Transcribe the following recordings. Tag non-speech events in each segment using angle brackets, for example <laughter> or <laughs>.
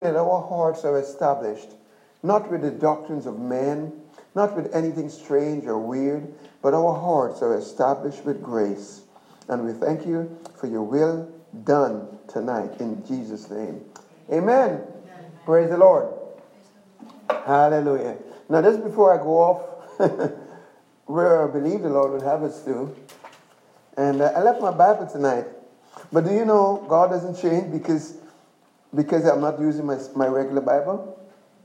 that our hearts are established, not with the doctrines of men, not with anything strange or weird, but our hearts are established with grace. And we thank you for your will done tonight in Jesus' name. Amen. Amen. Praise the Lord. Hallelujah. Now, just before I go off, <laughs> where I believe the Lord would have us to, and I left my Bible tonight. But do you know God doesn't change because because I'm not using my, my regular Bible?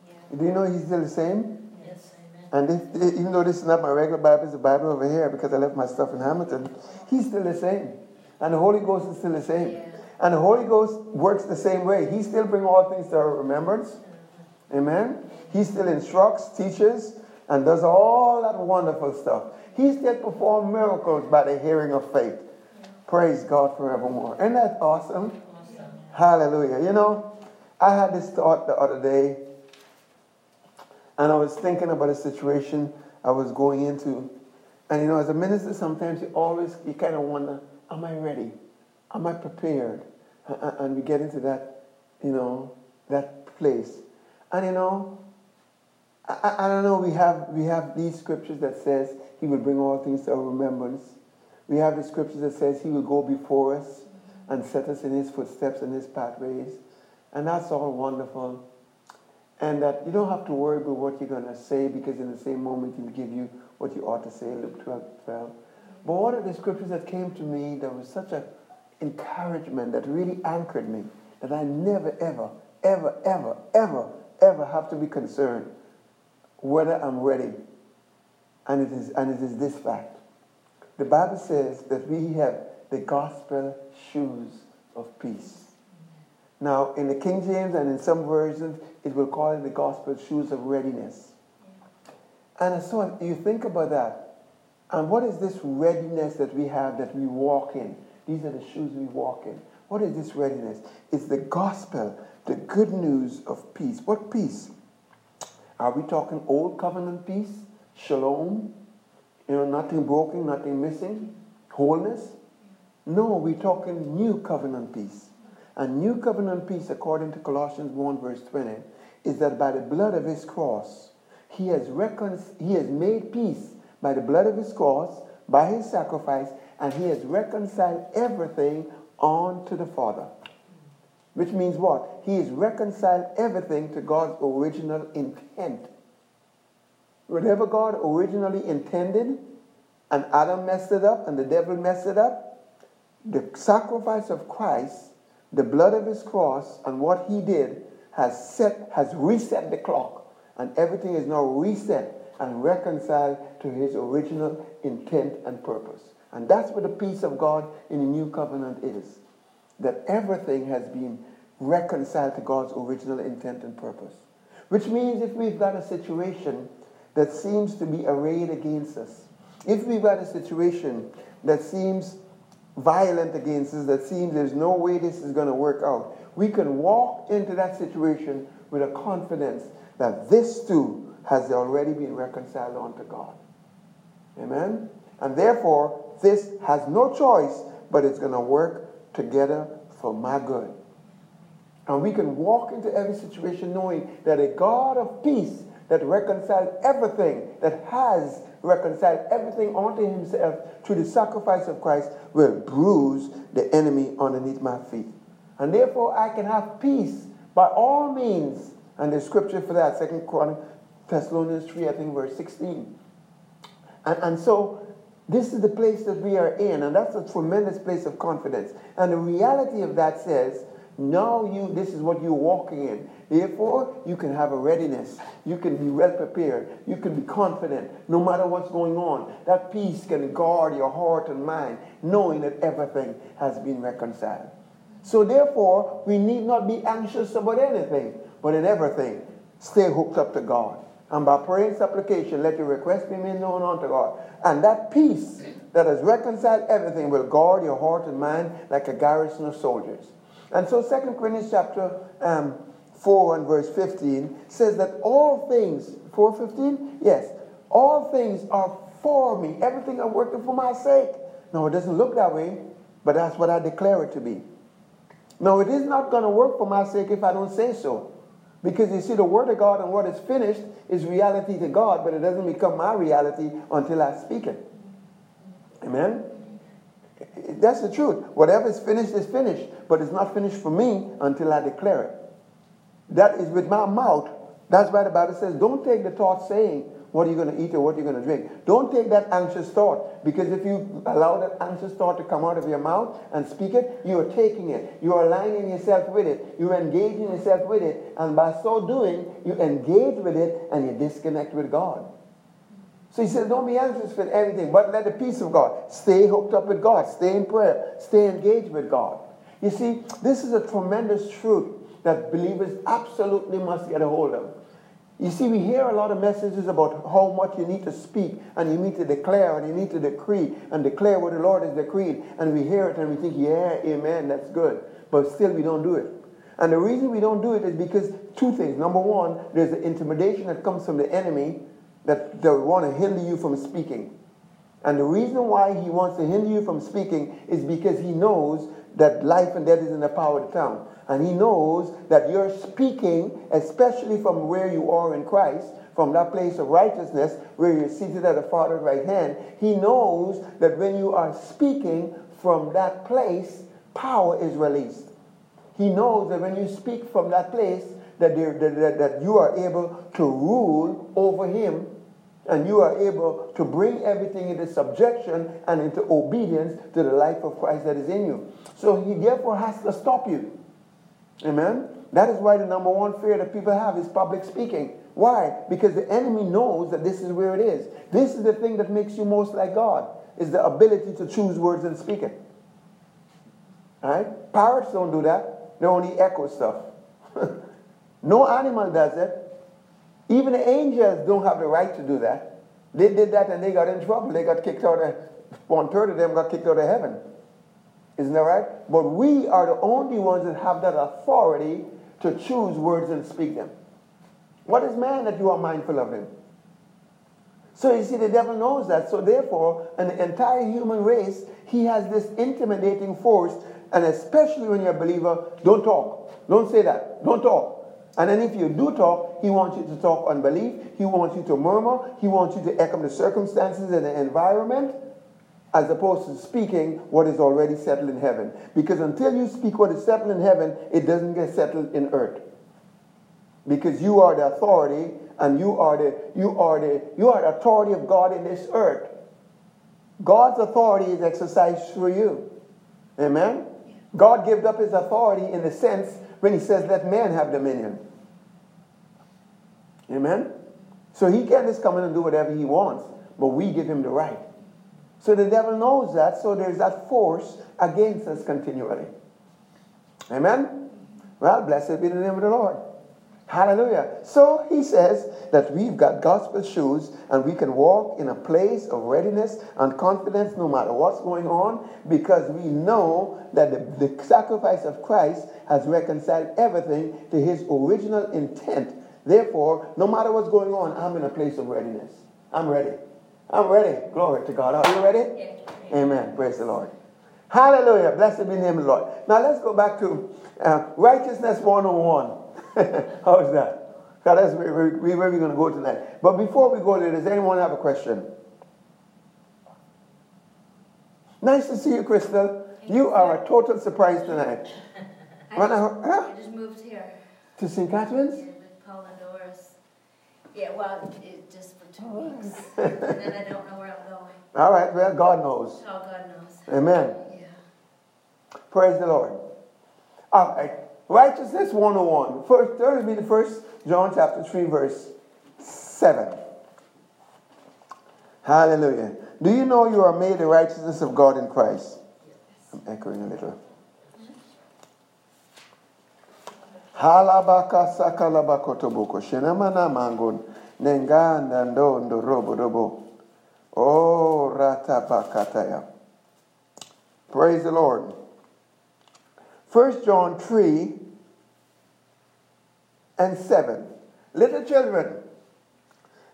Yeah. Do you know He's still the same? Yes, amen. And if, even though this is not my regular Bible, it's the Bible over here because I left my stuff in Hamilton, He's still the same. And the Holy Ghost is still the same. Yeah. And the Holy Ghost works the same way. He still brings all things to our remembrance. Mm-hmm. Amen. He still instructs, teaches, and does all that wonderful stuff. He still performs miracles by the hearing of faith. Praise God forevermore. Isn't that awesome? Hallelujah. You know, I had this thought the other day, and I was thinking about a situation I was going into. And you know, as a minister, sometimes you always, you kind of wonder, am I ready? Am I prepared? And we get into that, you know, that place. And you know, I, I don't know, we have, we have these scriptures that says he will bring all things to our remembrance. We have the scriptures that says he will go before us and set us in his footsteps and his pathways. And that's all wonderful. And that you don't have to worry about what you're going to say because in the same moment he'll give you what you ought to say, Luke 12, 12. But one of the scriptures that came to me that was such an encouragement that really anchored me that I never, ever, ever, ever, ever, ever have to be concerned whether I'm ready. And it is, and it is this fact. The Bible says that we have the gospel shoes of peace. Now, in the King James and in some versions, it will call it the gospel shoes of readiness. And so you think about that. And what is this readiness that we have that we walk in? These are the shoes we walk in. What is this readiness? It's the gospel, the good news of peace. What peace? Are we talking old covenant peace? Shalom? You know, nothing broken, nothing missing? Wholeness? No, we're talking new covenant peace. And new covenant peace, according to Colossians 1, verse 20, is that by the blood of his cross, he has, recon- he has made peace by the blood of his cross, by his sacrifice, and he has reconciled everything unto the Father. Which means what? He has reconciled everything to God's original intent. Whatever God originally intended, and Adam messed it up, and the devil messed it up, the sacrifice of Christ, the blood of his cross, and what he did has set, has reset the clock, and everything is now reset and reconciled to his original intent and purpose. And that's what the peace of God in the new covenant is that everything has been reconciled to God's original intent and purpose. Which means if we've got a situation that seems to be arrayed against us, if we've got a situation that seems violent against us, that seems there's no way this is going to work out, we can walk into that situation with a confidence that this too has already been reconciled unto God. Amen? And therefore, this has no choice, but it's going to work together for my good. And we can walk into every situation knowing that a God of peace that reconciles everything, that has reconciled everything unto himself through the sacrifice of Christ, will bruise the enemy underneath my feet. And therefore I can have peace by all means. And the scripture for that, Second Thessalonians 3, I think verse 16. And, and so this is the place that we are in, and that's a tremendous place of confidence. And the reality of that says now you, this is what you're walking in. Therefore, you can have a readiness. You can be well prepared. You can be confident no matter what's going on. That peace can guard your heart and mind, knowing that everything has been reconciled. So therefore, we need not be anxious about anything, but in everything, stay hooked up to God. And by prayer and supplication, let your request be made known unto God. And that peace that has reconciled everything will guard your heart and mind like a garrison of soldiers. And so 2 Corinthians chapter um, 4 and verse 15 says that all things, 4.15? Yes. All things are for me. Everything are working for my sake. No, it doesn't look that way, but that's what I declare it to be. No, it is not going to work for my sake if I don't say so. Because you see, the Word of God and what is finished is reality to God, but it doesn't become my reality until I speak it. Amen? That's the truth. Whatever is finished is finished, but it's not finished for me until I declare it. That is with my mouth. That's why the Bible says, don't take the thought saying, what are you going to eat or what are you going to drink? Don't take that anxious thought because if you allow that anxious thought to come out of your mouth and speak it, you are taking it. You are aligning yourself with it. You're engaging yourself with it. And by so doing, you engage with it and you disconnect with God. So he says, don't be anxious for everything, but let the peace of God stay hooked up with God, stay in prayer, stay engaged with God. You see, this is a tremendous truth that believers absolutely must get a hold of. You see, we hear a lot of messages about how much you need to speak and you need to declare and you need to decree and declare what the Lord has decreed. And we hear it and we think, yeah, amen, that's good. But still, we don't do it. And the reason we don't do it is because two things. Number one, there's the intimidation that comes from the enemy that they want to hinder you from speaking. And the reason why he wants to hinder you from speaking is because he knows that life and death is in the power of the tongue. And he knows that you're speaking, especially from where you are in Christ, from that place of righteousness where you're seated at the Father's right hand. He knows that when you are speaking from that place, power is released. He knows that when you speak from that place, that, that, that you are able to rule over him and you are able to bring everything into subjection and into obedience to the life of Christ that is in you. So he therefore has to stop you. Amen? That is why the number one fear that people have is public speaking. Why? Because the enemy knows that this is where it is. This is the thing that makes you most like God, is the ability to choose words and speak it. Right? Parrots don't do that. They only echo stuff. <laughs> no animal does it. Even angels don't have the right to do that. They did that and they got in trouble. They got kicked out of, one third of them got kicked out of heaven. Isn't that right? But we are the only ones that have that authority to choose words and speak them. What is man that you are mindful of him? So you see, the devil knows that. So therefore, an entire human race, he has this intimidating force. And especially when you're a believer, don't talk. Don't say that. Don't talk. And then if you do talk, he wants you to talk unbelief. He wants you to murmur. He wants you to echo the circumstances and the environment as opposed to speaking what is already settled in heaven. Because until you speak what is settled in heaven, it doesn't get settled in earth. Because you are the authority and you are the you are the you are the authority of God in this earth. God's authority is exercised through you. Amen. God gave up his authority in the sense when he says, let man have dominion. Amen? So he can just come in and do whatever he wants, but we give him the right. So the devil knows that, so there's that force against us continually. Amen? Well, blessed be the name of the Lord. Hallelujah. So he says that we've got gospel shoes and we can walk in a place of readiness and confidence no matter what's going on because we know that the, the sacrifice of Christ has reconciled everything to his original intent. Therefore, no matter what's going on, I'm in a place of readiness. I'm ready. I'm ready. Glory to God. Are you ready? Yes. Amen. Praise the Lord. Hallelujah. Blessed be the name of the Lord. Now let's go back to uh, righteousness 101. <laughs> How's that? So that's where, where, where we're going to go tonight. But before we go there, does anyone have a question? Nice to see you, Crystal. You are a total surprise tonight. <laughs> I, just, huh? I just moved here. To St. Catharines? Yeah, with Paul and Doris. Yeah, well, it, just for two oh. weeks. and then I <laughs> don't know where I'm going. All right, well, God knows. Oh, God knows. Amen. Yeah. Praise the Lord. All right. Righteousness 101. First, turn me to first John chapter 3, verse 7. Hallelujah. Do you know you are made the righteousness of God in Christ? I'm echoing a little. Halabaka sakalabakotoboko shenamana mangun nenganda ndondo robo robo. Oh ratapakataya. Praise the Lord. 1 John 3 and 7. Little children,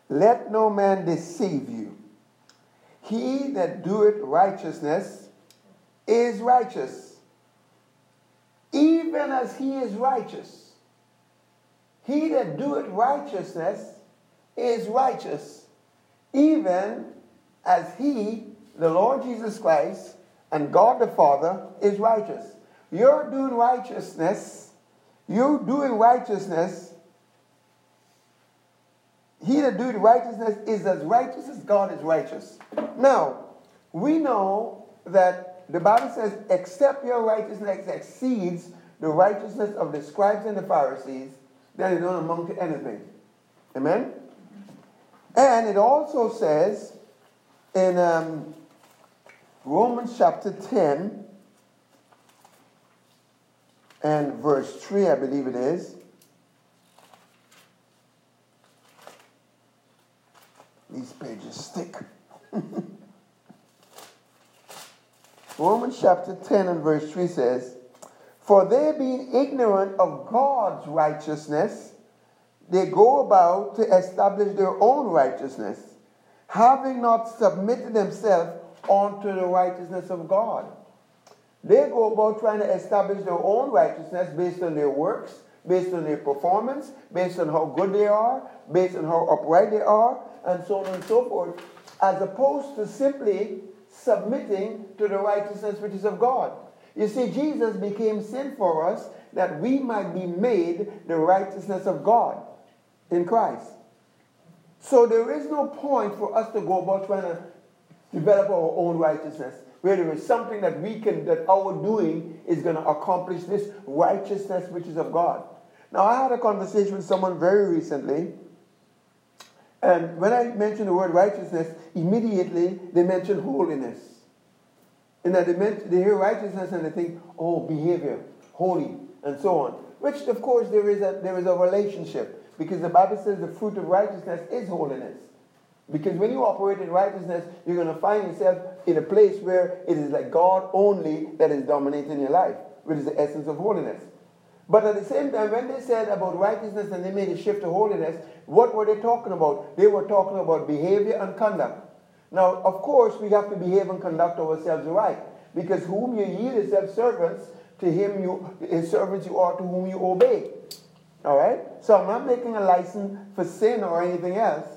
let no man deceive you. He that doeth righteousness is righteous, even as he is righteous. He that doeth righteousness is righteous, even as he, the Lord Jesus Christ, and God the Father is righteous. You're doing righteousness. You're doing righteousness. He that doeth righteousness is as righteous as God is righteous. Now, we know that the Bible says, except your righteousness exceeds the righteousness of the scribes and the Pharisees, then it don't amount to anything. Amen? And it also says in um, Romans chapter 10 and verse 3, I believe it is. These pages stick. <laughs> Romans chapter 10 and verse 3 says, For they being ignorant of God's righteousness, they go about to establish their own righteousness, having not submitted themselves unto the righteousness of God. They go about trying to establish their own righteousness based on their works, based on their performance, based on how good they are, based on how upright they are, and so on and so forth, as opposed to simply submitting to the righteousness which is of God. You see, Jesus became sin for us that we might be made the righteousness of God in Christ. So there is no point for us to go about trying to develop our own righteousness, where there is something that we can, that our doing is going to accomplish this righteousness which is of God. Now, I had a conversation with someone very recently, and when I mentioned the word righteousness, immediately they mentioned holiness. And that they, they hear righteousness and they think, oh, behavior, holy, and so on. Which, of course, there is a, there is a relationship. Because the Bible says the fruit of righteousness is holiness. Because when you operate in righteousness, you're going to find yourself in a place where it is like God only that is dominating your life, which is the essence of holiness. But at the same time, when they said about righteousness and they made a shift to holiness, what were they talking about? They were talking about behavior and conduct. Now, of course, we have to behave and conduct ourselves right. Because whom you yield yourself servants, to him you his servants you are to whom you obey. All right? So I'm not making a license for sin or anything else.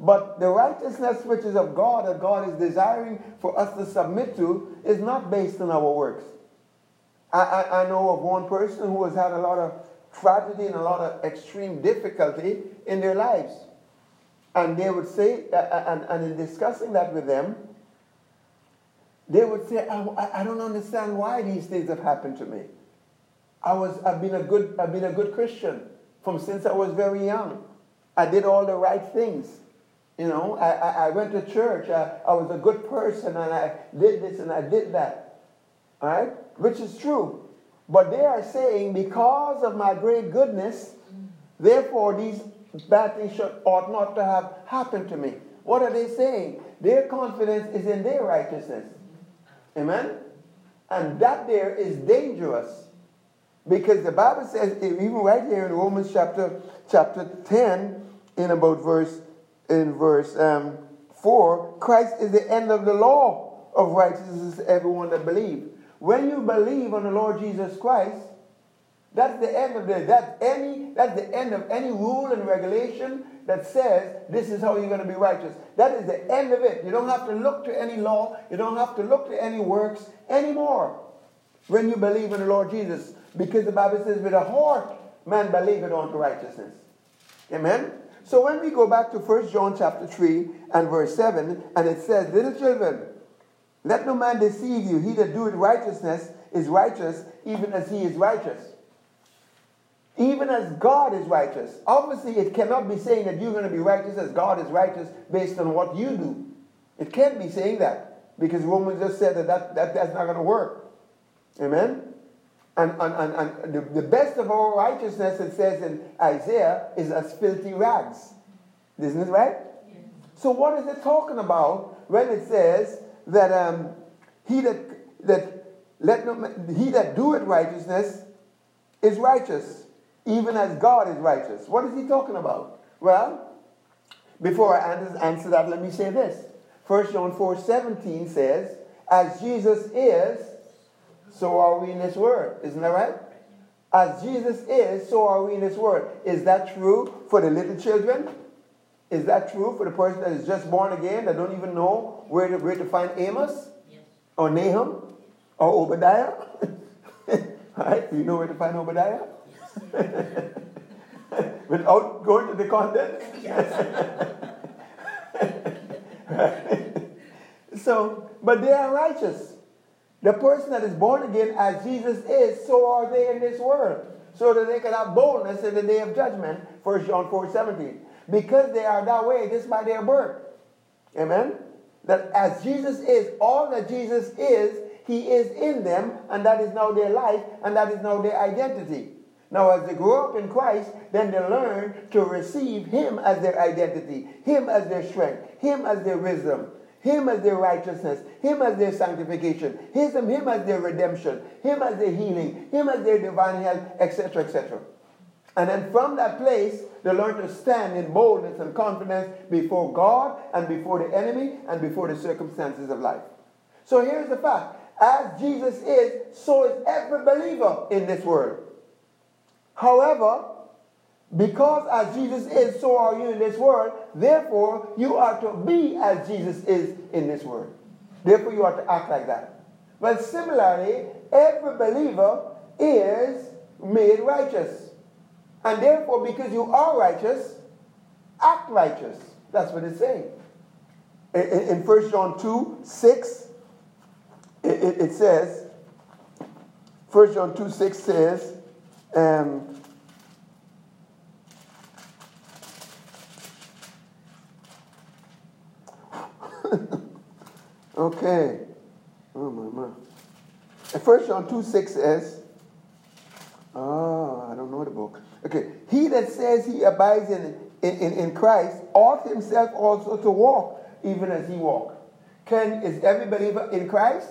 But the righteousness which is of God, that God is desiring for us to submit to, is not based on our works. I, I, I know of one person who has had a lot of tragedy and a lot of extreme difficulty in their lives. And they would say, and, and in discussing that with them, they would say, I, I don't understand why these things have happened to me. I was, I've been a good, I've been a good Christian from since I was very young. I did all the right things. You know, I, I, I went to church. I, I was a good person and I did this and I did that. All right? Which is true. But they are saying, because of my great goodness, therefore these bad things should, ought not to have happened to me. What are they saying? Their confidence is in their righteousness. Amen? And that there is dangerous. Because the Bible says, even right here in Romans chapter, chapter 10, in about verse, in verse um, 4, Christ is the end of the law of righteousness to everyone that believes. When you believe on the Lord Jesus Christ, that's the end of the that's any that's the end of any rule and regulation that says this is how you're going to be righteous. That is the end of it. You don't have to look to any law. You don't have to look to any works anymore. When you believe in the Lord Jesus, because the Bible says, with a heart man believeth unto righteousness. Amen? So when we go back to 1 John chapter 3 and verse 7, and it says, Little children, let no man deceive you. He that doeth righteousness is righteous, even as he is righteous. Even as God is righteous. Obviously, it cannot be saying that you're going to be righteous as God is righteous based on what you do. It can't be saying that. Because Romans just said that, that, that that's not going to work. Amen? And, and, and, and the, the best of all righteousness, it says in Isaiah, is as filthy rags. Isn't it right? So what is it talking about when it says that um, he that that let no he that doeth righteousness is righteous, even as God is righteous. What is he talking about? Well, before I answer that, let me say this. 1 John 4 17 says, As Jesus is, so are we in this world. Isn't that right? As Jesus is, so are we in this world. Is that true for the little children? Is that true for the person that is just born again, that don't even know where to, where to find Amos? Yes. Or Nahum? Or Obadiah? <laughs> right? You know where to find Obadiah? Yes. <laughs> Without going to the content? Yes. <laughs> So, but they are righteous. The person that is born again as Jesus is, so are they in this world. So that they can have boldness in the day of judgment. 1 John 4 17. Because they are that way, just by their birth. Amen? That as Jesus is, all that Jesus is, he is in them, and that is now their life, and that is now their identity. Now, as they grow up in Christ, then they learn to receive Him as their identity, Him as their strength, Him as their wisdom, Him as their righteousness, Him as their sanctification, Him, him as their redemption, Him as their healing, Him as their divine health, etc., etc. And then from that place, they learn to stand in boldness and confidence before God and before the enemy and before the circumstances of life. So here's the fact as Jesus is, so is every believer in this world. However, because as Jesus is, so are you in this world, therefore you are to be as Jesus is in this world. Therefore you are to act like that. Well, similarly, every believer is made righteous. And therefore, because you are righteous, act righteous. That's what it's saying. In, in 1 John 2 6, it, it, it says, 1 John 2 6 says, um, okay. Oh, my, my. 1 John 2 6 says, oh, I don't know the book. Okay. He that says he abides in, in, in, in Christ ought himself also to walk even as he walked. Can, is every believer in Christ?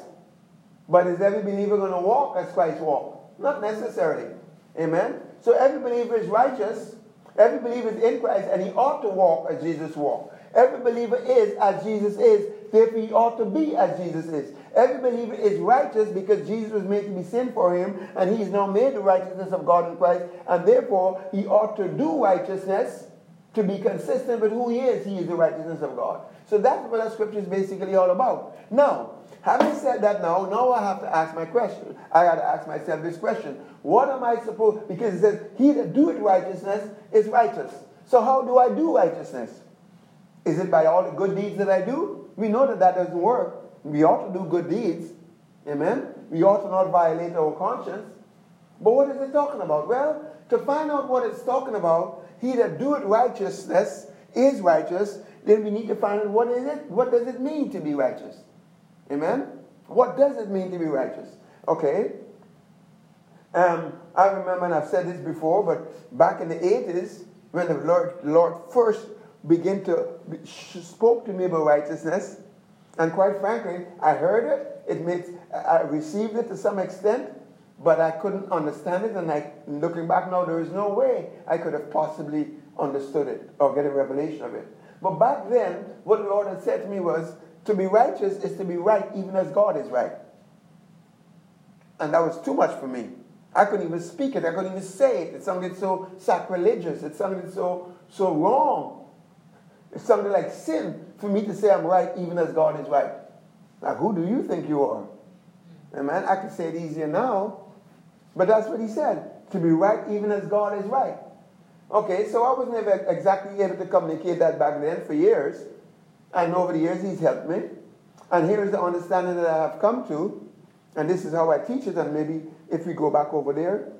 But is every believer going to walk as Christ walked? Not necessarily. Amen? So every believer is righteous. Every believer is in Christ, and he ought to walk as Jesus walked. Every believer is as Jesus is, therefore he ought to be as Jesus is. Every believer is righteous because Jesus was made to be sin for him, and he is now made the righteousness of God in Christ, and therefore he ought to do righteousness to be consistent with who he is. He is the righteousness of God. So that's what that scripture is basically all about. Now, having said that now, now I have to ask my question. I got to ask myself this question. What am I supposed, because it says, he that doeth righteousness is righteous. So how do I do righteousness? Is it by all the good deeds that I do? We know that that doesn't work. We ought to do good deeds. Amen? We ought to not violate our conscience. But what is it talking about? Well, to find out what it's talking about, he that doeth righteousness is righteous, then we need to find out what is it? What does it mean to be righteous? Amen? What does it mean to be righteous? Okay. Um, I remember, and I've said this before, but back in the 80s, when the Lord, Lord first began to spoke to me about righteousness, and quite frankly, I heard it. It makes I received it to some extent, but I couldn't understand it. And I, looking back now, there is no way I could have possibly understood it or get a revelation of it. But back then, what the Lord had said to me was, to be righteous is to be right even as God is right. And that was too much for me. I couldn't even speak it. I couldn't even say it. It sounded so sacrilegious. It sounded so so wrong. It sounded like sin for me to say I'm right even as God is right. Now, who do you think you are? Amen. I can say it easier now, but that's what he said. To be right even as God is right. Okay, so I was never exactly able to communicate that back then for years. And over the years, he's helped me. And here's the understanding that I have come to. And this is how I teach it. And maybe if we go back over there,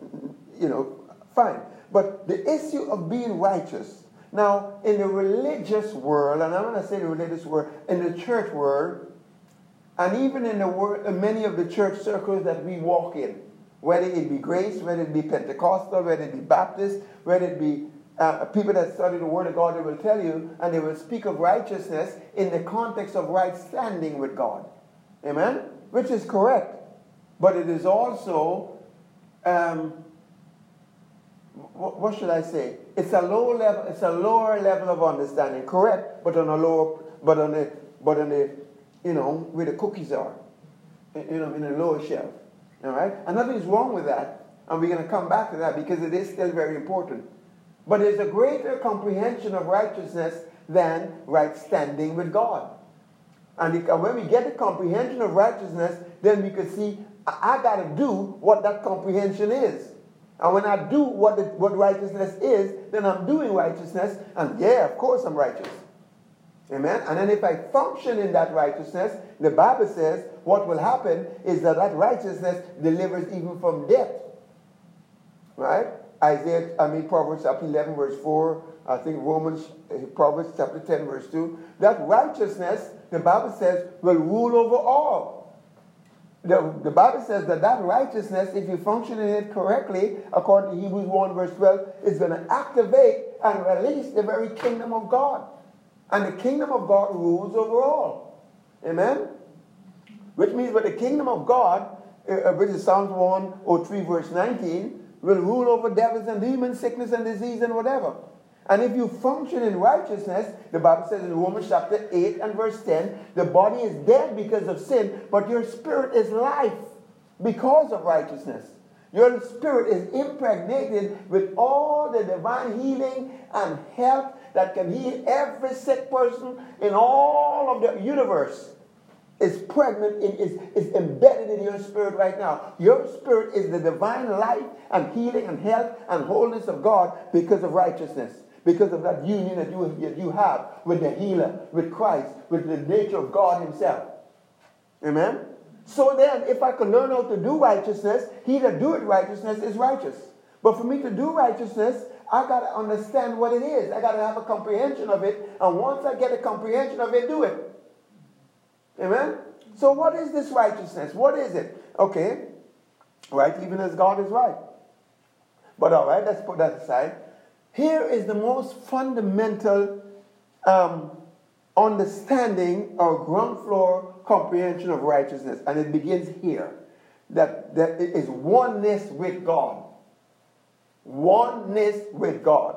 you know, fine. But the issue of being righteous. Now, in the religious world, and I'm going to say the religious world, in the church world, and even in the world, in many of the church circles that we walk in, whether it be grace, whether it be Pentecostal, whether it be Baptist, whether it be uh, people that study the Word of God, they will tell you, and they will speak of righteousness in the context of right standing with God. Amen? Which is correct. But it is also, um, what, what should I say? It's a low level, it's a lower level of understanding, correct? But on a lower, but on the, but on the, you know, where the cookies are, you know, in a lower shelf. All right? And nothing's wrong with that. And we're going to come back to that because it is still very important. But there's a greater comprehension of righteousness than right standing with God. And when we get the comprehension of righteousness, then we can see I got to do what that comprehension is. And when I do what, the, what righteousness is, then I'm doing righteousness. And yeah, of course I'm righteous. Amen. And then if I function in that righteousness, the Bible says what will happen is that that righteousness delivers even from death. Right? Isaiah, I mean, Proverbs chapter 11, verse 4. I think Romans, eh, Proverbs chapter 10, verse 2. That righteousness, the Bible says, will rule over all the, the Bible says that that righteousness, if you function in it correctly, according to Hebrews 1 verse 12, is going to activate and release the very kingdom of God. And the kingdom of God rules over all. Amen? Which means that the kingdom of God, uh, uh which is Psalms 103 verse 19, will rule over devils and demons, sickness and disease and whatever. And if you function in righteousness, the Bible says in Romans chapter 8 and verse 10, the body is dead because of sin, but your spirit is life because of righteousness. Your spirit is impregnated with all the divine healing and health that can heal every sick person in all of the universe. Is pregnant, in, is, is embedded in your spirit right now. Your spirit is the divine life and healing and health and wholeness of God because of righteousness because of that union that you, that you have with the healer, with Christ, with the nature of God Himself. Amen? So then, if I can learn how to do righteousness, he that doeth righteousness is righteous. But for me to do righteousness, I got to understand what it is. I got to have a comprehension of it. And once I get a comprehension of it, do it. Amen? So, what is this righteousness? What is it? Okay, right, even as God is right. But all right, let's put that aside. Here is the most fundamental um, understanding or ground floor comprehension of righteousness, and it begins here that, that it is oneness with God. Oneness with God.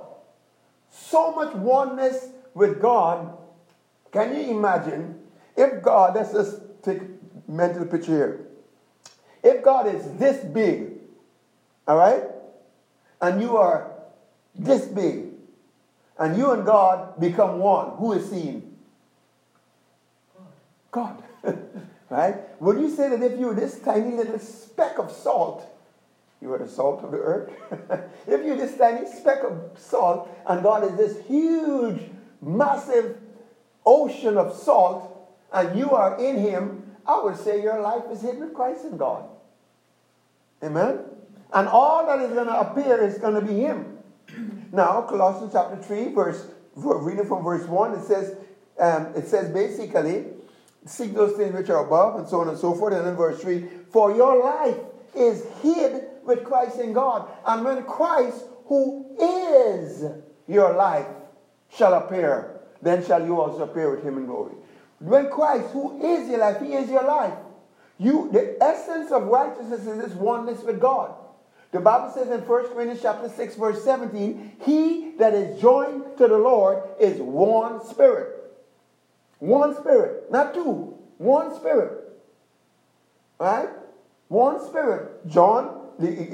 So much oneness with God. Can you imagine if God, let's just take mental picture here. If God is this big, all right, and you are this big, and you and God become one, who is seen? God. <laughs> right? Would you say that if you were this tiny little speck of salt, you were the salt of the earth? <laughs> if you're this tiny speck of salt, and God is this huge, massive ocean of salt, and you are in Him, I would say your life is hidden with Christ in God. Amen? And all that is going to appear is going to be Him. Now, Colossians chapter 3, verse, reading from verse 1, it says, um, it says basically, seek those things which are above, and so on and so forth. And then verse 3, for your life is hid with Christ in God. And when Christ, who is your life, shall appear, then shall you also appear with him in glory. When Christ, who is your life, he is your life. You, the essence of righteousness is this oneness with God. The Bible says in 1 Corinthians chapter 6, verse 17, he that is joined to the Lord is one spirit. One spirit, not two. One spirit. Right? One spirit. John,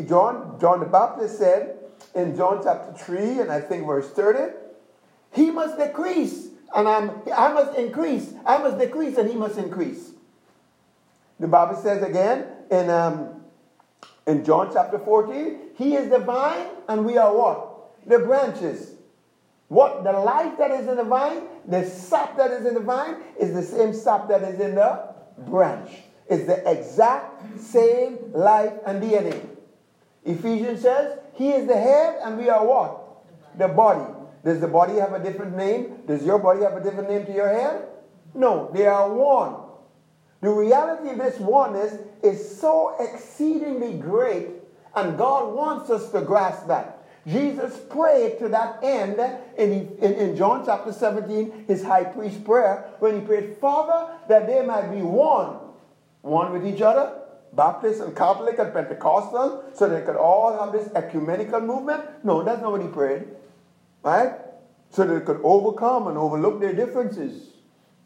John, John the Baptist said in John chapter 3 and I think verse 30, he must decrease and I'm, I must increase. I must decrease and he must increase. The Bible says again in um, in John chapter 14, he is the vine and we are what? The branches. What? The life that is in the vine, the sap that is in the vine, is the same sap that is in the branch. It's the exact same life and DNA. Ephesians says, He is the head and we are what? The body. Does the body have a different name? Does your body have a different name to your head? No, they are one. The reality of this oneness is so exceedingly great, and God wants us to grasp that. Jesus prayed to that end in, in, in, John chapter 17, his high priest prayer, when he prayed, Father, that they might be one, one with each other, Baptist and Catholic and Pentecostal, so they could all have this ecumenical movement. No, that's not what he prayed. Right? So that they could overcome and overlook their differences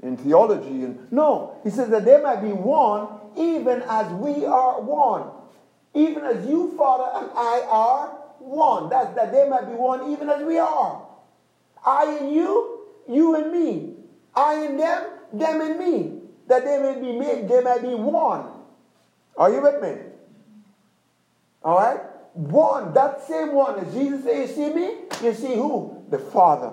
in theology. And no, he says that they might be one even as we are one. even as you, Father, and I are one. That, that they might be one, even as we are. I and you, you and me. I and them, them and me. That they may be made, they may be one. Are you with me? All right? One, that same one. As Jesus said, You see me? You see who? The Father.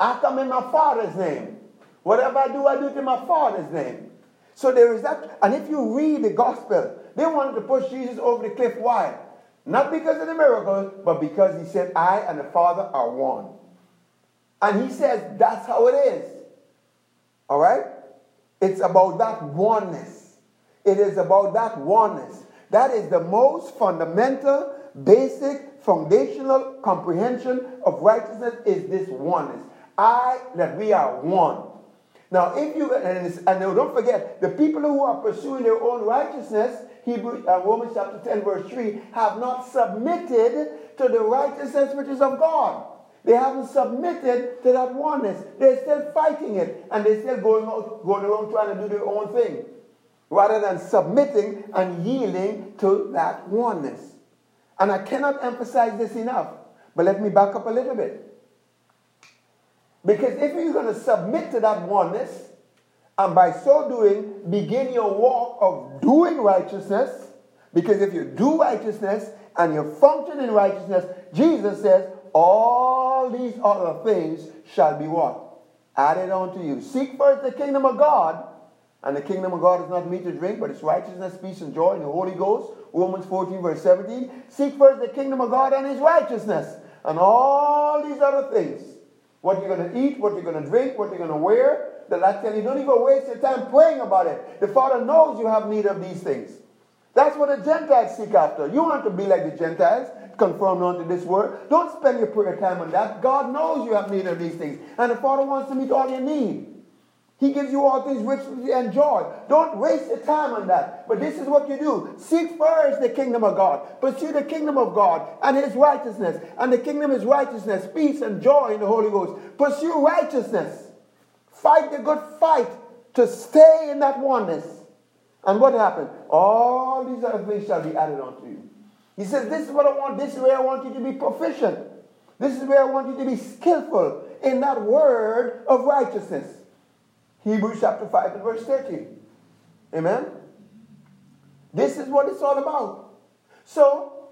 I come in my Father's name. Whatever I do, I do it in my Father's name. So there is that. And if you read the gospel, they wanted to push Jesus over the cliff. Why? Not because of the miracles, but because he said, I and the Father are one. And he says that's how it is. All right? It's about that oneness. It is about that oneness. That is the most fundamental, basic, foundational comprehension of righteousness is this oneness. I, that we are one. Now, if you, and, and don't forget, the people who are pursuing their own righteousness, Hebrew, uh, Romans chapter 10, verse 3, have not submitted to the righteousness which is of God. They haven't submitted to that oneness. They're still fighting it, and they're still going, out, going around trying to do their own thing, rather than submitting and yielding to that oneness. And I cannot emphasize this enough, but let me back up a little bit. Because if you're going to submit to that oneness, and by so doing, begin your walk of doing righteousness, because if you do righteousness and you function in righteousness, Jesus says, all these other things shall be what? Added unto you. Seek first the kingdom of God, and the kingdom of God is not meat to drink, but it's righteousness, peace, and joy in the Holy Ghost. Romans 14, verse 17. Seek first the kingdom of God and his righteousness, and all these other things what you're going to eat, what you're going to drink, what you're going to wear. The I tell you, don't even waste your time praying about it. The Father knows you have need of these things. That's what the Gentiles seek after. You want to be like the Gentiles, conformed unto this word. Don't spend your prayer time on that. God knows you have need of these things. And the Father wants to meet all your need. He gives you all things richly and joy. Don't waste your time on that. But this is what you do. Seek first the kingdom of God. Pursue the kingdom of God and his righteousness. And the kingdom is righteousness, peace, and joy in the Holy Ghost. Pursue righteousness. Fight the good fight to stay in that oneness. And what happened? All these other things shall be added unto you. He says, This is what I want. This is where I want you to be proficient. This is where I want you to be skillful in that word of righteousness. Hebrews chapter 5 and verse 13. Amen? This is what it's all about. So,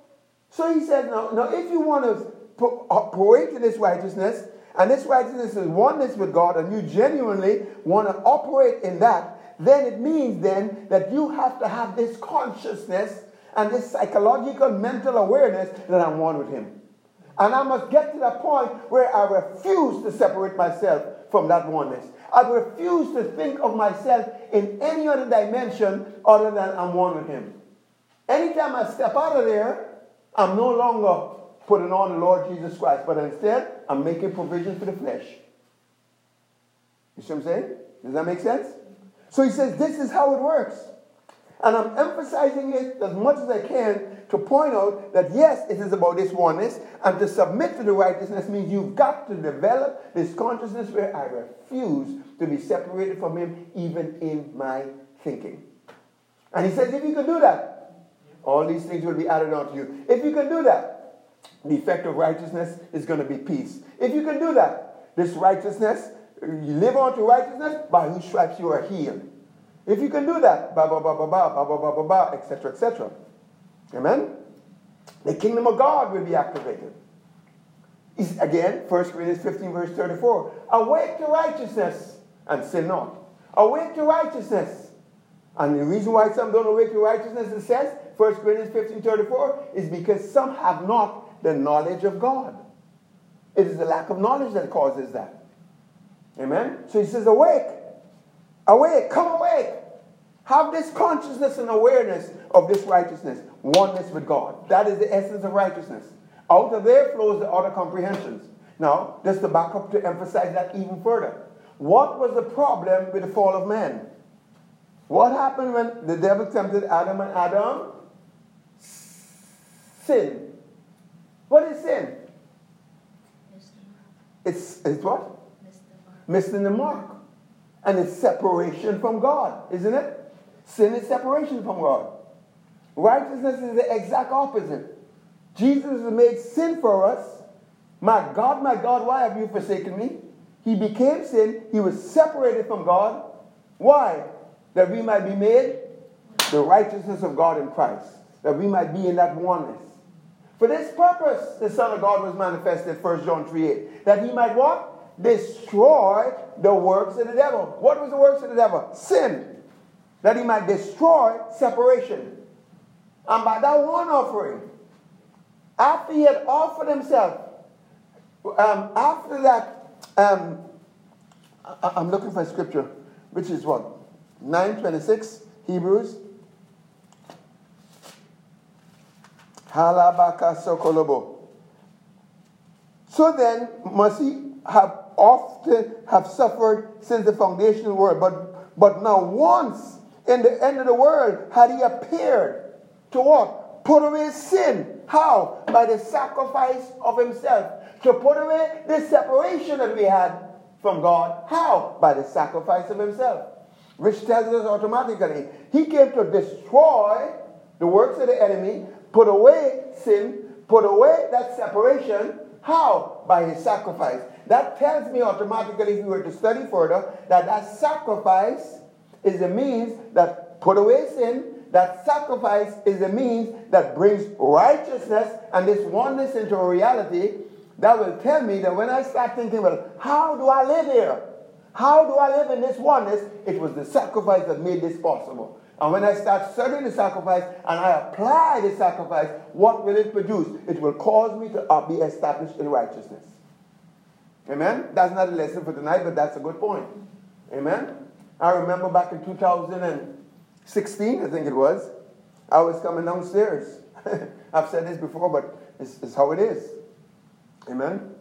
so he said, now, now if you want uh, to operate in this righteousness, and this righteousness is oneness with God, and you genuinely want to operate in that, then it means then that you have to have this consciousness and this psychological mental awareness that I'm one with Him. And I must get to that point where I refuse to separate myself from that oneness. I refuse to think of myself in any other dimension other than I'm one with Him. Anytime I step out of there, I'm no longer putting on the Lord Jesus Christ, but instead, I'm making provision for the flesh. You see what I'm saying? Does that make sense? So he says, This is how it works. And I'm emphasizing it as much as I can to point out that yes, it is about this oneness, and to submit to the righteousness means you've got to develop this consciousness where I refuse to be separated from Him, even in my thinking. And He says, if you can do that, all these things will be added on to you. If you can do that, the effect of righteousness is going to be peace. If you can do that, this righteousness, you live on to righteousness, by whose stripes you are healed. If you can do that, ba ba ba ba ba ba ba ba ba ba, etc., etc. Amen? The kingdom of God will be activated. Is again, 1 Corinthians 15, verse 34. Awake to righteousness and sin not. Awake to righteousness. And the reason why some don't awake to righteousness, it says, 1 Corinthians 15, 34, is because some have not the knowledge of God. It is the lack of knowledge that causes that. Amen? So he says, awake. Awake. Come awake. Have this consciousness and awareness of this righteousness, oneness with God. That is the essence of righteousness. Out of there flows the other comprehensions. Now, just to back up to emphasize that even further. What was the problem with the fall of man? What happened when the devil tempted Adam and Adam? Sin. What is sin? It's, it's what? Missing the mark. And it's separation from God, isn't it? Sin is separation from God. Righteousness is the exact opposite. Jesus has made sin for us. My God, my God, why have you forsaken me? He became sin. He was separated from God. Why? That we might be made the righteousness of God in Christ. That we might be in that oneness. For this purpose, the Son of God was manifested, 1 John 3 8. That he might what? Destroy the works of the devil. What was the works of the devil? Sin. That he might destroy separation. And by that one offering, after he had offered himself, um, after that, um, I, am looking for scripture, which is what? 926, Hebrews. Halabaka Sokolobo. So then, must he have often have suffered since the foundation of the world, but, but now once in the end of the world had he appeared to what? Put away sin. How? By the sacrifice of himself. To put away the separation that we had from God. How? By the sacrifice of himself. Which tells us automatically, he came to destroy the works of the enemy, put away sin, put away that separation. How? By his sacrifice. That tells me automatically, if you were to study further, that that sacrifice is the means that put away sin, that sacrifice is the means that brings righteousness and this oneness into a reality that will tell me that when I start thinking, well, how do I live here? How do I live in this oneness? It was the sacrifice that made this possible. And when I start studying the sacrifice and I apply the sacrifice, what will it produce? It will cause me to be established in righteousness. Amen? That's not a lesson for tonight, but that's a good point. Amen? I remember back in 2016, I think it was, I was coming downstairs. <laughs> I've said this before, but it's, it's how it is. Amen?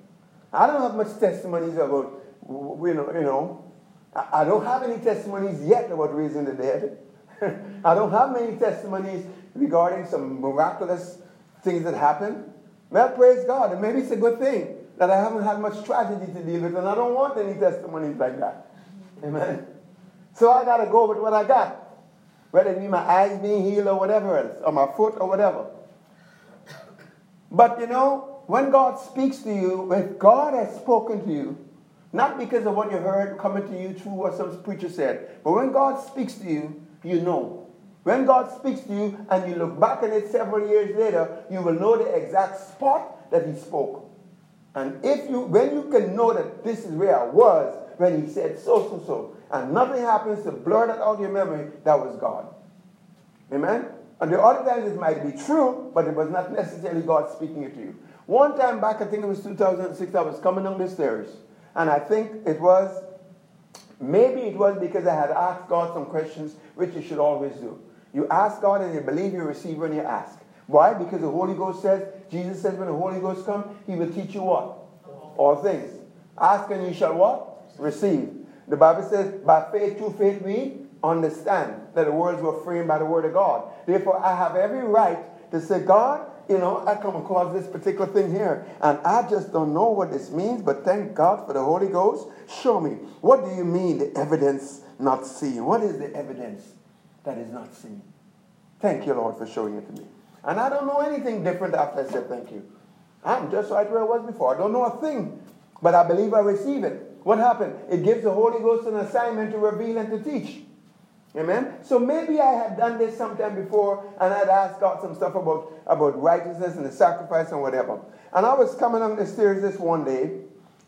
I don't have much testimonies about, you know, you know I don't have any testimonies yet about raising the dead. <laughs> I don't have many testimonies regarding some miraculous things that happen. Well, praise God, and maybe it's a good thing that I haven't had much tragedy to deal with, and I don't want any testimonies like that. Amen. So I got to go with what I got, whether it be my eyes being healed or whatever else, or my foot or whatever. But you know, when God speaks to you, if God has spoken to you, not because of what you heard coming to you through what some preacher said, but when God speaks to you, you know. When God speaks to you and you look back at it several years later, you will know the exact spot that He spoke. And if you, when you can know that this is where I was when he said so, so, so, and nothing happens to blur that out of your memory, that was God. Amen? And the other times it might be true, but it was not necessarily God speaking it to you. One time back, I think it was 2006, I was coming down the stairs, and I think it was, maybe it was because I had asked God some questions, which you should always do. You ask God and you believe you receive when you ask. Why? Because the Holy Ghost says, Jesus says when the Holy Ghost comes, he will teach you what? All things. Ask and you shall what? Receive. The Bible says, by faith, through faith, we understand that the words were framed by the word of God. Therefore, I have every right to say, God, you know, I come across this particular thing here, and I just don't know what this means, but thank God for the Holy Ghost. Show me. What do you mean, the evidence not seen? What is the evidence that is not seen? Thank you, Lord, for showing it to me. And I don't know anything different after I said thank you. I'm just right where I was before. I don't know a thing, but I believe I receive it. What happened? It gives the Holy Ghost an assignment to reveal and to teach. Amen? So maybe I had done this sometime before and I'd asked God some stuff about, about righteousness and the sacrifice and whatever. And I was coming down the stairs this one day,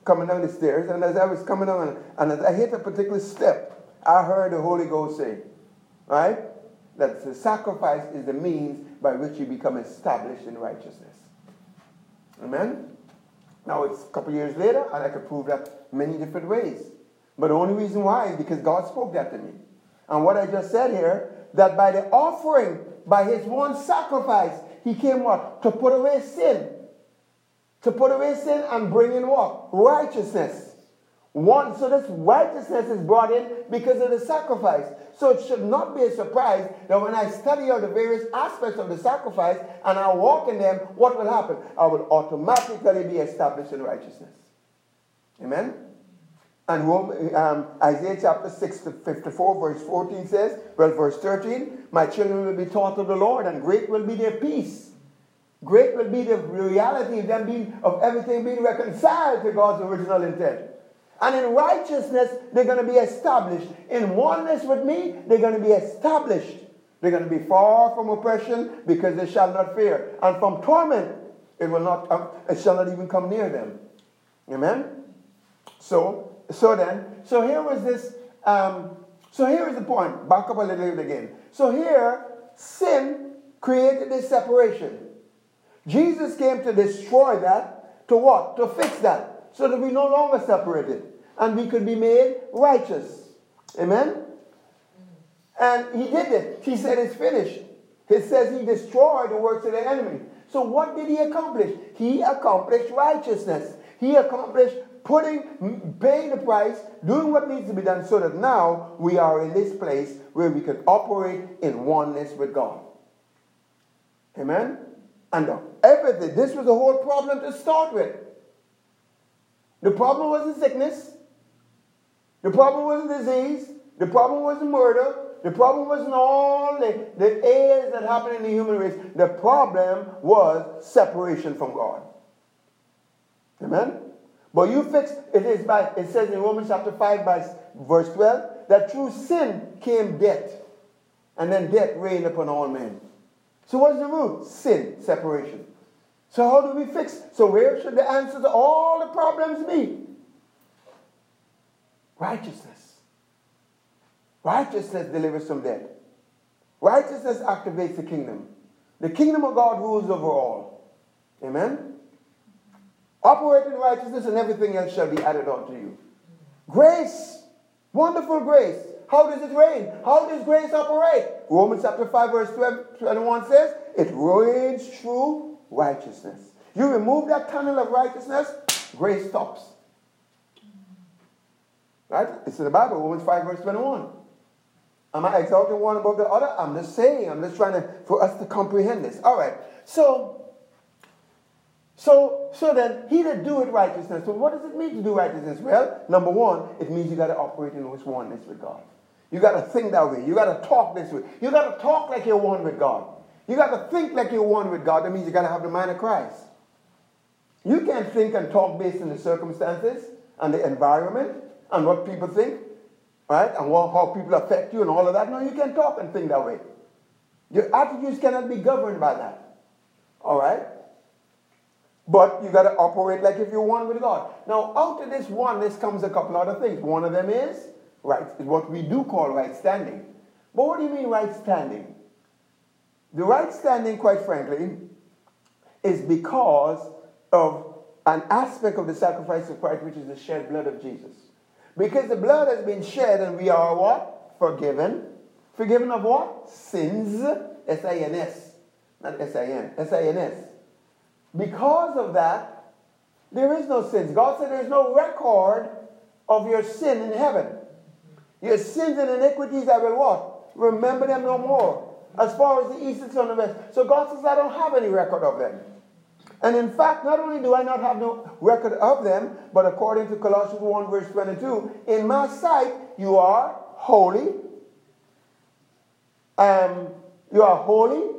coming down the stairs, and as I was coming down and, as I hit a particular step, I heard the Holy Ghost say, right? That the sacrifice is the means by which you become established in righteousness. Amen? Now it's a couple years later, and I could prove that many different ways. But the only reason why is because God spoke that to me. And what I just said here, that by the offering, by his one sacrifice, he came what? To put away sin. To put away sin and bring in what? Righteousness. One, so this righteousness is brought in because of the sacrifice. So it should not be a surprise that when I study out the various aspects of the sacrifice and I walk in them, what will happen? I will automatically be established in righteousness. Amen? And um, Isaiah chapter 6 to 54, verse 14 says, well, verse 13, my children will be taught of the Lord, and great will be their peace. Great will be the reality of them being, of everything being reconciled to God's original intent. And in righteousness, they're going to be established. In oneness with me, they're going to be established. They're going to be far from oppression because they shall not fear. And from torment, it will not, um, it shall not even come near them. Amen? So, so then, so here was this, um, so here is the point. Back up a little bit again. So here, sin created this separation. Jesus came to destroy that. To what? To fix that. So that we no longer separated. And we could be made righteous. Amen? And he did it. He said it's finished. He says he destroyed the works of the enemy. So what did he accomplish? He accomplished righteousness. He accomplished putting, paying the price, doing what needs to be done so that now we are in this place where we can operate in oneness with God. Amen? And everything, this was the whole problem to start with. The problem was the sickness. The problem wasn't disease. The problem wasn't murder. The problem wasn't all the, the errors that happened in the human race. The problem was separation from God. Amen? But you fix it is by it says in Romans chapter 5 by verse 12 that through sin came death. And then death reigned upon all men. So what's the root? Sin, separation. So how do we fix? So where should the answer to all the problems be? Righteousness. Righteousness delivers from death. Righteousness activates the kingdom. The kingdom of God rules over all. Amen? Operate in righteousness and everything else shall be added unto you. Grace. Wonderful grace. How does it reign? How does grace operate? Romans chapter 5 verse 12, 21 says, it reigns through righteousness. You remove that tunnel of righteousness, grace stops. Right? It's in the Bible, Romans 5 verse 21. Am I exalting one above the other? I'm just saying, I'm just trying to, for us to comprehend this. All right. So, so, so then, he that doeth righteousness. So what does it mean to do righteousness? Well, number one, it means you got to operate in this oneness with God. You got to think that way. You got to talk this way. You got to talk like you're one with God. You got to think like you're one with God. That means you got to have the mind of Christ. You can't think and talk based on the circumstances and the environment and what people think right? And what, how people affect you and all of that. No, you can't talk and think that way. Your attitudes cannot be governed by that. All right? But you got to operate like if you're one with God. Now, out of this oneness comes a couple other things. One of them is right, is what we do call right standing. But what do you mean right standing? The right standing, quite frankly, is because of an aspect of the sacrifice of Christ, which is the shed blood of Jesus. Because the blood has been shed and we are what? Forgiven. Forgiven of what? Sins. S-A-N-S. Not S-A-N. S-A-N-S. Because of that, there is no sins. God said there's no record of your sin in heaven. Your sins and iniquities I will what? Remember them no more. As far as the east is from the west. So God says I don't have any record of them. And in fact, not only do I not have no record of them, but according to Colossians 1, verse 22, in my sight you are holy. Um, you are holy,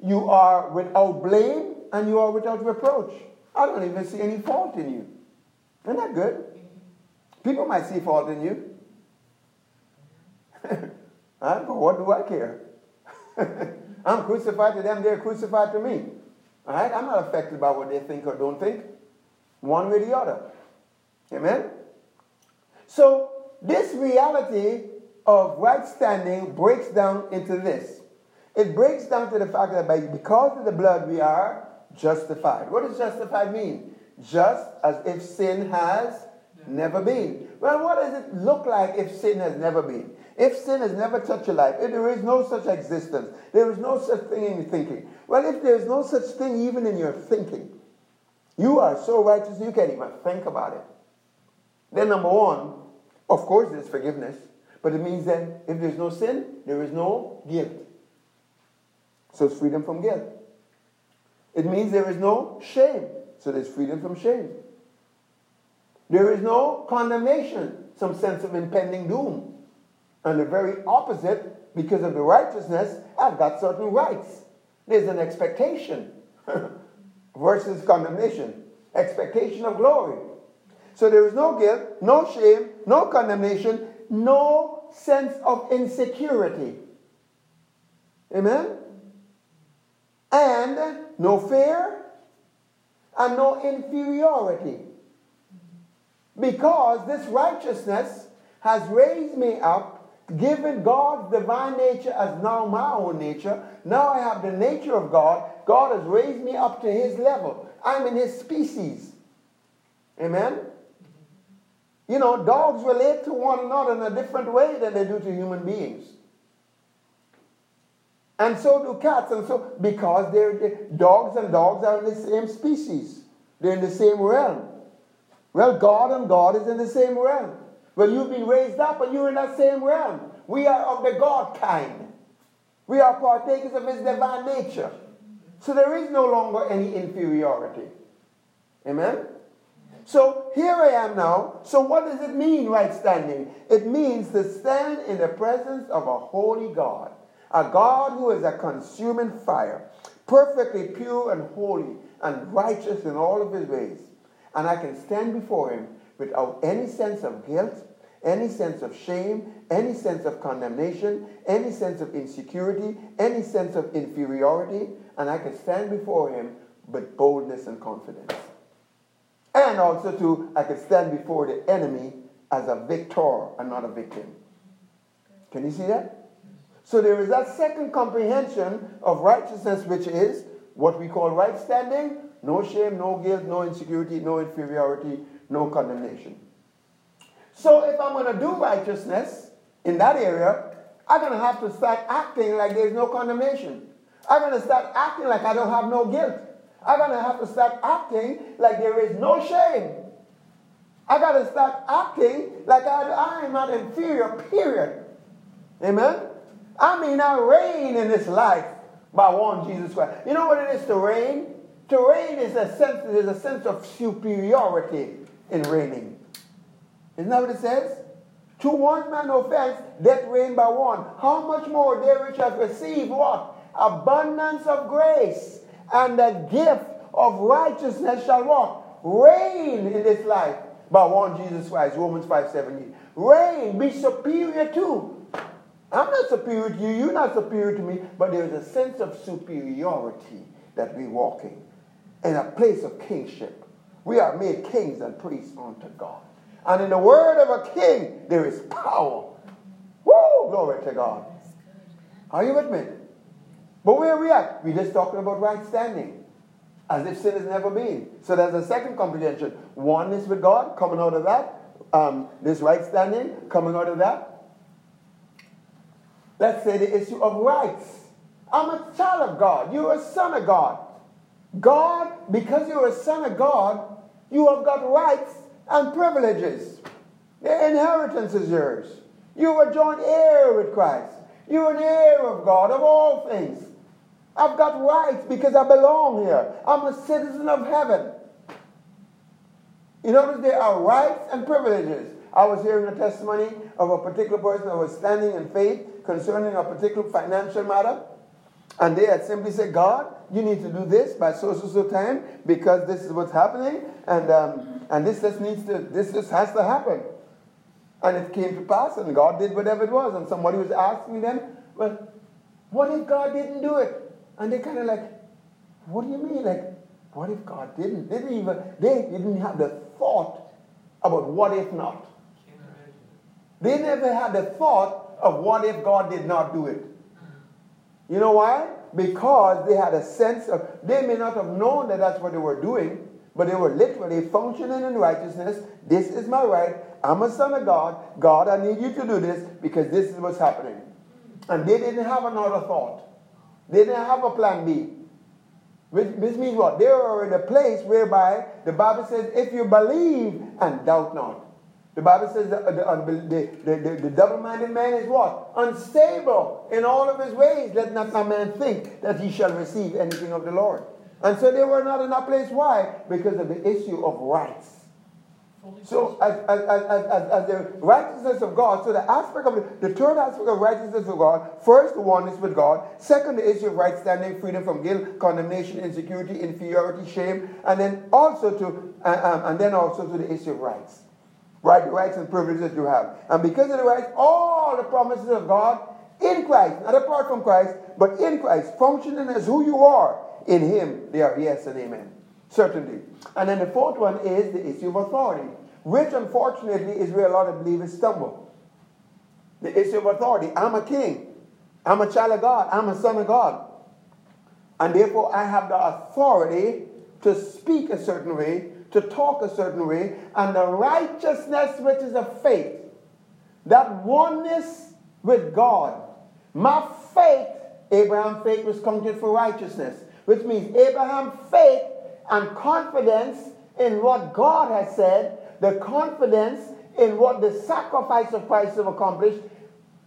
you are without blame, and you are without reproach. I don't even see any fault in you. Isn't that good? People might see fault in you. <laughs> but what do I care? <laughs> I'm crucified to them, they're crucified to me. All right? I'm not affected by what they think or don't think, one way or the other. Amen? So, this reality of right standing breaks down into this. It breaks down to the fact that by, because of the blood we are justified. What does justified mean? Just as if sin has never been. Well, what does it look like if sin has never been? If sin has never touched your life, if there is no such existence, there is no such thing in your thinking. Well, if there is no such thing even in your thinking, you are so righteous you can't even think about it. Then, number one, of course, there's forgiveness. But it means that if there's no sin, there is no guilt. So it's freedom from guilt. It means there is no shame. So there's freedom from shame. There is no condemnation, some sense of impending doom. And the very opposite, because of the righteousness, I've got certain rights. There's an expectation <laughs> versus condemnation, expectation of glory. So there is no guilt, no shame, no condemnation, no sense of insecurity. Amen? And no fear and no inferiority. Because this righteousness has raised me up, given God's divine nature as now my own nature. Now I have the nature of God. God has raised me up to his level. I'm in his species. Amen? You know, dogs relate to one another in a different way than they do to human beings. And so do cats, and so because they're, they're, dogs and dogs are in the same species. They're in the same realm. Well, God and God is in the same realm. Well, you've been raised up and you're in that same realm. We are of the God kind. We are partakers of his divine nature. So there is no longer any inferiority. Amen? So here I am now. So what does it mean, right standing? It means to stand in the presence of a holy God, a God who is a consuming fire, perfectly pure and holy and righteous in all of his ways. And I can stand before him without any sense of guilt, any sense of shame, any sense of condemnation, any sense of insecurity, any sense of inferiority, and I can stand before him with boldness and confidence. And also, too, I can stand before the enemy as a victor and not a victim. Can you see that? So there is that second comprehension of righteousness, which is what we call right standing no shame, no guilt, no insecurity, no inferiority, no condemnation. So if I'm going to do righteousness in that area, I'm going to have to start acting like there's no condemnation. I'm going to start acting like I don't have no guilt. I'm going to have to start acting like there is no shame. I got to start acting like I, am not inferior, period. Amen? I mean, I reign in this life by one Jesus Christ. You know what it is to reign? To reign is a sense, there's a sense of superiority in reigning. Isn't that what it says? To one man offense, death reigned by one. How much more they which have received what? Abundance of grace and the gift of righteousness shall what? Reign in this life by one Jesus Christ. Romans 5 17. Reign, be superior to. I'm not superior to you, you're not superior to me, but there's a sense of superiority that we walk in in a place of kingship. We are made kings and priests unto God. And in the word of a king, there is power. Woo! Glory to God. Are you with me? But where are we at? We're just talking about right standing. As if sin has never been. So there's a second comprehension. Oneness with God coming out of that. Um, this right standing coming out of that. Let's say the issue of rights. I'm a child of God. You're a son of God. God, because you're a son of God, you have got rights and privileges. The inheritance is yours. You are joint heir with Christ. You're an heir of God, of all things. I've got rights because I belong here. I'm a citizen of heaven. You notice there are rights and privileges. I was hearing a testimony of a particular person that was standing in faith concerning a particular financial matter. And they had simply said, God, you need to do this by so so so time because this is what's happening, and um, and this just needs to this just has to happen. And it came to pass, and God did whatever it was. And somebody was asking them, Well, what if God didn't do it? And they kind of like, What do you mean? Like, what if God didn't? They didn't even they didn't have the thought about what if not. They never had the thought of what if God did not do it. You know why? Because they had a sense of, they may not have known that that's what they were doing, but they were literally functioning in righteousness. This is my right. I'm a son of God. God, I need you to do this because this is what's happening. And they didn't have another thought. They didn't have a plan B. Which, which means what? They were in a place whereby the Bible says, if you believe and doubt not. The Bible says the, the, the, the, the double-minded man is what? Unstable in all of his ways. Let not a man think that he shall receive anything of the Lord. And so they were not in that place. Why? Because of the issue of rights. So, as, as, as, as, the righteousness of God, so the aspect of the, the third aspect of righteousness of God, first, the oneness with God. Second, the issue of right standing, freedom from guilt, condemnation, insecurity, inferiority, shame. And then also to, uh, um, and then also to the issue of rights. Right, the rights and privileges that you have. And because of the rights, all the promises of God in Christ, not apart from Christ, but in Christ, functioning as who you are in Him, they are yes and amen. Certainly. And then the fourth one is the issue of authority, which unfortunately is where a lot of believers stumble. The issue of authority. I'm a king. I'm a child of God. I'm a son of God. And therefore, I have the authority to speak a certain way, to talk a certain way, and the righteousness which is of faith, that oneness with God. My faith, Abraham's faith was counted for righteousness, which means Abraham's faith and confidence in what God has said, the confidence in what the sacrifice of Christ have accomplished,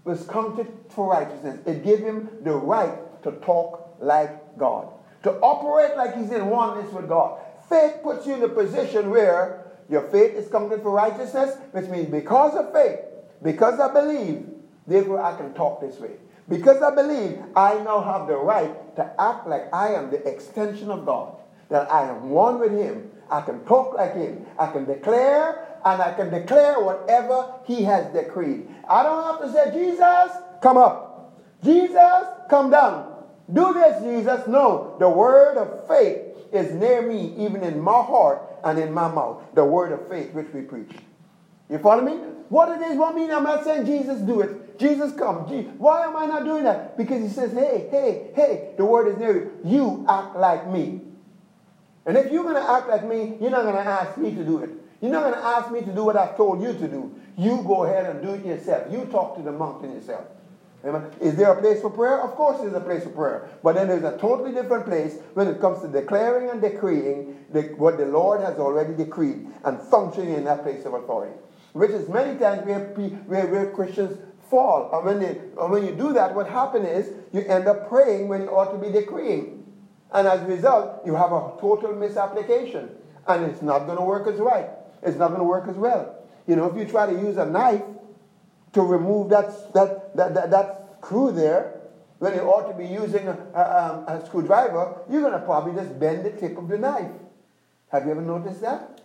was counted for righteousness. It gave him the right to talk like God, to operate like he's in oneness with God. Faith puts you in a position where your faith is counted for righteousness, which means because of faith, because I believe, therefore I can talk this way. Because I believe, I now have the right to act like I am the extension of God that I am one with him. I can talk like him. I can declare and I can declare whatever he has decreed. I don't have to say, Jesus, come up. Jesus, come down. Do this, Jesus. No, the word of faith is near me, even in my heart and in my mouth. The word of faith which we preach. You follow me? What it is, what mean, I'm not saying Jesus do it. Jesus come. Why am I not doing that? Because he says, hey, hey, hey, the word is near you. You act like me. And if you're going to act like me, you're not going to ask me to do it. You're not going to ask me to do what I've told you to do. You go ahead and do it yourself. You talk to the mountain yourself. Amen. Is there a place for prayer? Of course there's a place for prayer. But then there's a totally different place when it comes to declaring and decreeing the, what the Lord has already decreed and functioning in that place of authority. Which is many times where, where, where Christians fall. And when, they, and when you do that, what happens is you end up praying when you ought to be decreeing. And as a result, you have a total misapplication. And it's not going to work as right. It's not going to work as well. You know, if you try to use a knife to remove that, that, that, that, that screw there, when you ought to be using a, a, a screwdriver, you're going to probably just bend the tip of the knife. Have you ever noticed that?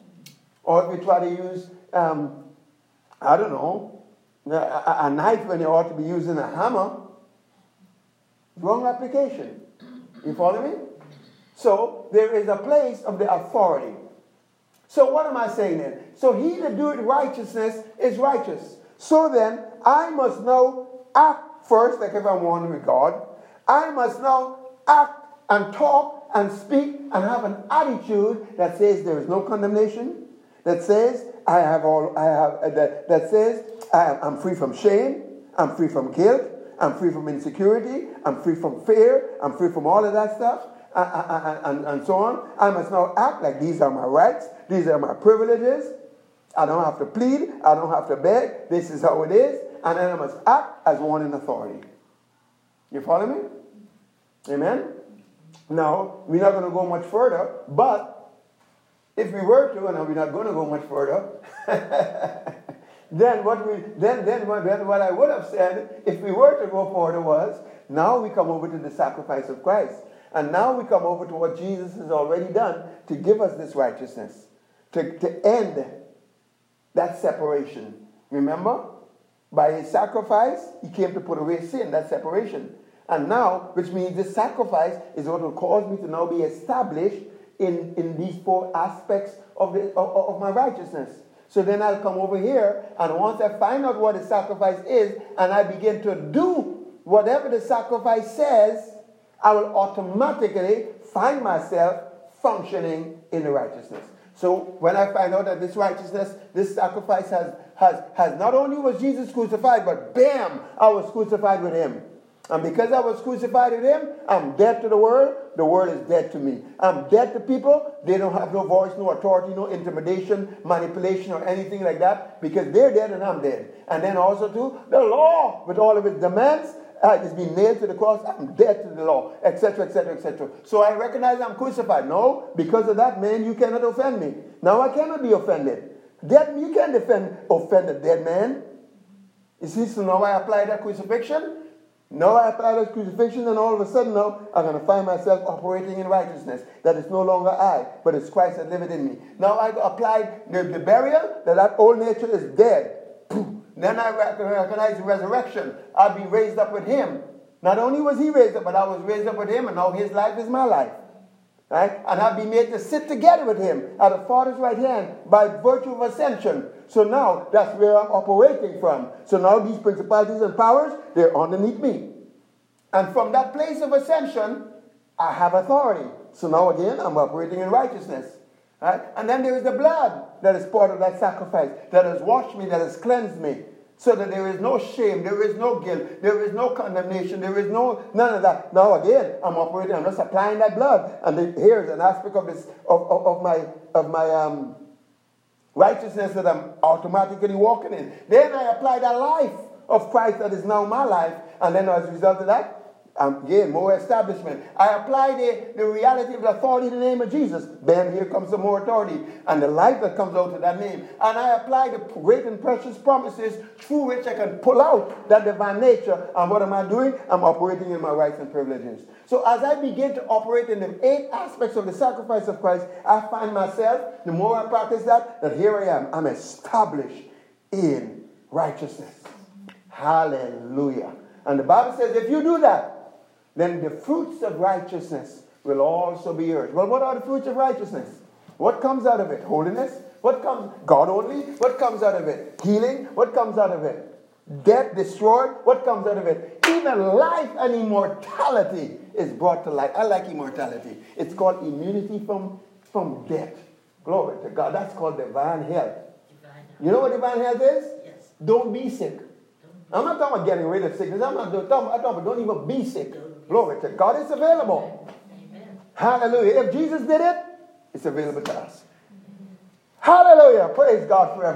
Or if you try to use, um, I don't know, a, a knife when you ought to be using a hammer, wrong application. You follow me? So there is a place of the authority. So what am I saying then? So he that doeth righteousness is righteous. So then I must now act first like if I'm one with God. I must now act and talk and speak and have an attitude that says there is no condemnation, that says I have all I have uh, that, that says I, I'm free from shame, I'm free from guilt, I'm free from insecurity, I'm free from fear, I'm free from all of that stuff and, and, and so on. I must now act like these are my rights, these are my privileges. I don't have to plead, I don't have to beg. This is how it is. And then I must act as one in authority. You follow me? Amen? Now, we're not going to go much further, but if we were to, and we're not going to go much further, <laughs> then what we then then what, then what I would have said if we were to go further was now we come over to the sacrifice of Christ. And now we come over to what Jesus has already done to give us this righteousness, to, to end that separation. Remember? By his sacrifice, he came to put away sin, that separation. And now, which means this sacrifice is what will cause me to now be established in, in these four aspects of, the, of, of my righteousness. So then I'll come over here, and once I find out what the sacrifice is, and I begin to do whatever the sacrifice says, I will automatically find myself functioning in the righteousness. So when I find out that this righteousness, this sacrifice has, has, has not only was Jesus crucified, but bam, I was crucified with him. And because I was crucified with him, I'm dead to the world. The world is dead to me. I'm dead to people. They don't have no voice, no authority, no intimidation, manipulation, or anything like that because they're dead and I'm dead. And then also, too, the law with all of its demands uh, I just been nailed to the cross. I'm dead to the law, etc., etc., etc. So I recognize I'm crucified. No, because of that, man, you cannot offend me. Now I cannot be offended. Dead, you can't defend, offend a dead man. You see, so now I apply that crucifixion. Apply that crucifixion, and all of a sudden now I'm going to find myself operating in righteousness. That it's no longer I, but it's Christ that liveth in me. Now I apply the, the burial, that that old nature is dead. Then I recognize the resurrection. I'll be raised up with him. Not only was he raised up, but I was raised up with him, and now his life is my life. Right? And I'll be made to sit together with him at the Father's right hand by virtue of ascension. So now that's where I'm operating from. So now these principalities and powers, they're underneath me. And from that place of ascension, I have authority. So now again, I'm operating in righteousness. Right? And then there is the blood that is part of that sacrifice, that has washed me, that has cleansed me. So that there is no shame, there is no guilt, there is no condemnation, there is no none of that. Now again, I'm operating, I'm just applying that blood. And the, here's an aspect of this of, of, of my of my um, righteousness that I'm automatically walking in. Then I apply that life of Christ that is now my life, and then as a result of that, again, more establishment. I apply the, the reality of the authority in the name of Jesus. Bam, here comes some more authority and the life that comes out of that name. And I apply the great and precious promises through which I can pull out that divine nature. And what am I doing? I'm operating in my rights and privileges. So as I begin to operate in the eight aspects of the sacrifice of Christ, I find myself, the more I practice that, that here I am. I'm established in righteousness. Hallelujah. And the Bible says if you do that, then the fruits of righteousness will also be yours. Well, what are the fruits of righteousness? What comes out of it? Holiness? What comes? God only? What comes out of it? Healing? What comes out of it? Death destroyed? What comes out of it? Even life and immortality is brought to light. I like immortality. It's called immunity from, from death. Glory to God. That's called divine health. You know what divine health is? Yes. Don't be sick. I'm not talking about getting rid of sickness. I'm not talking, I'm talking about don't even be sick. Glory to God. It's available. Amen. Hallelujah. If Jesus did it, it's available to us. Hallelujah. Praise God forever.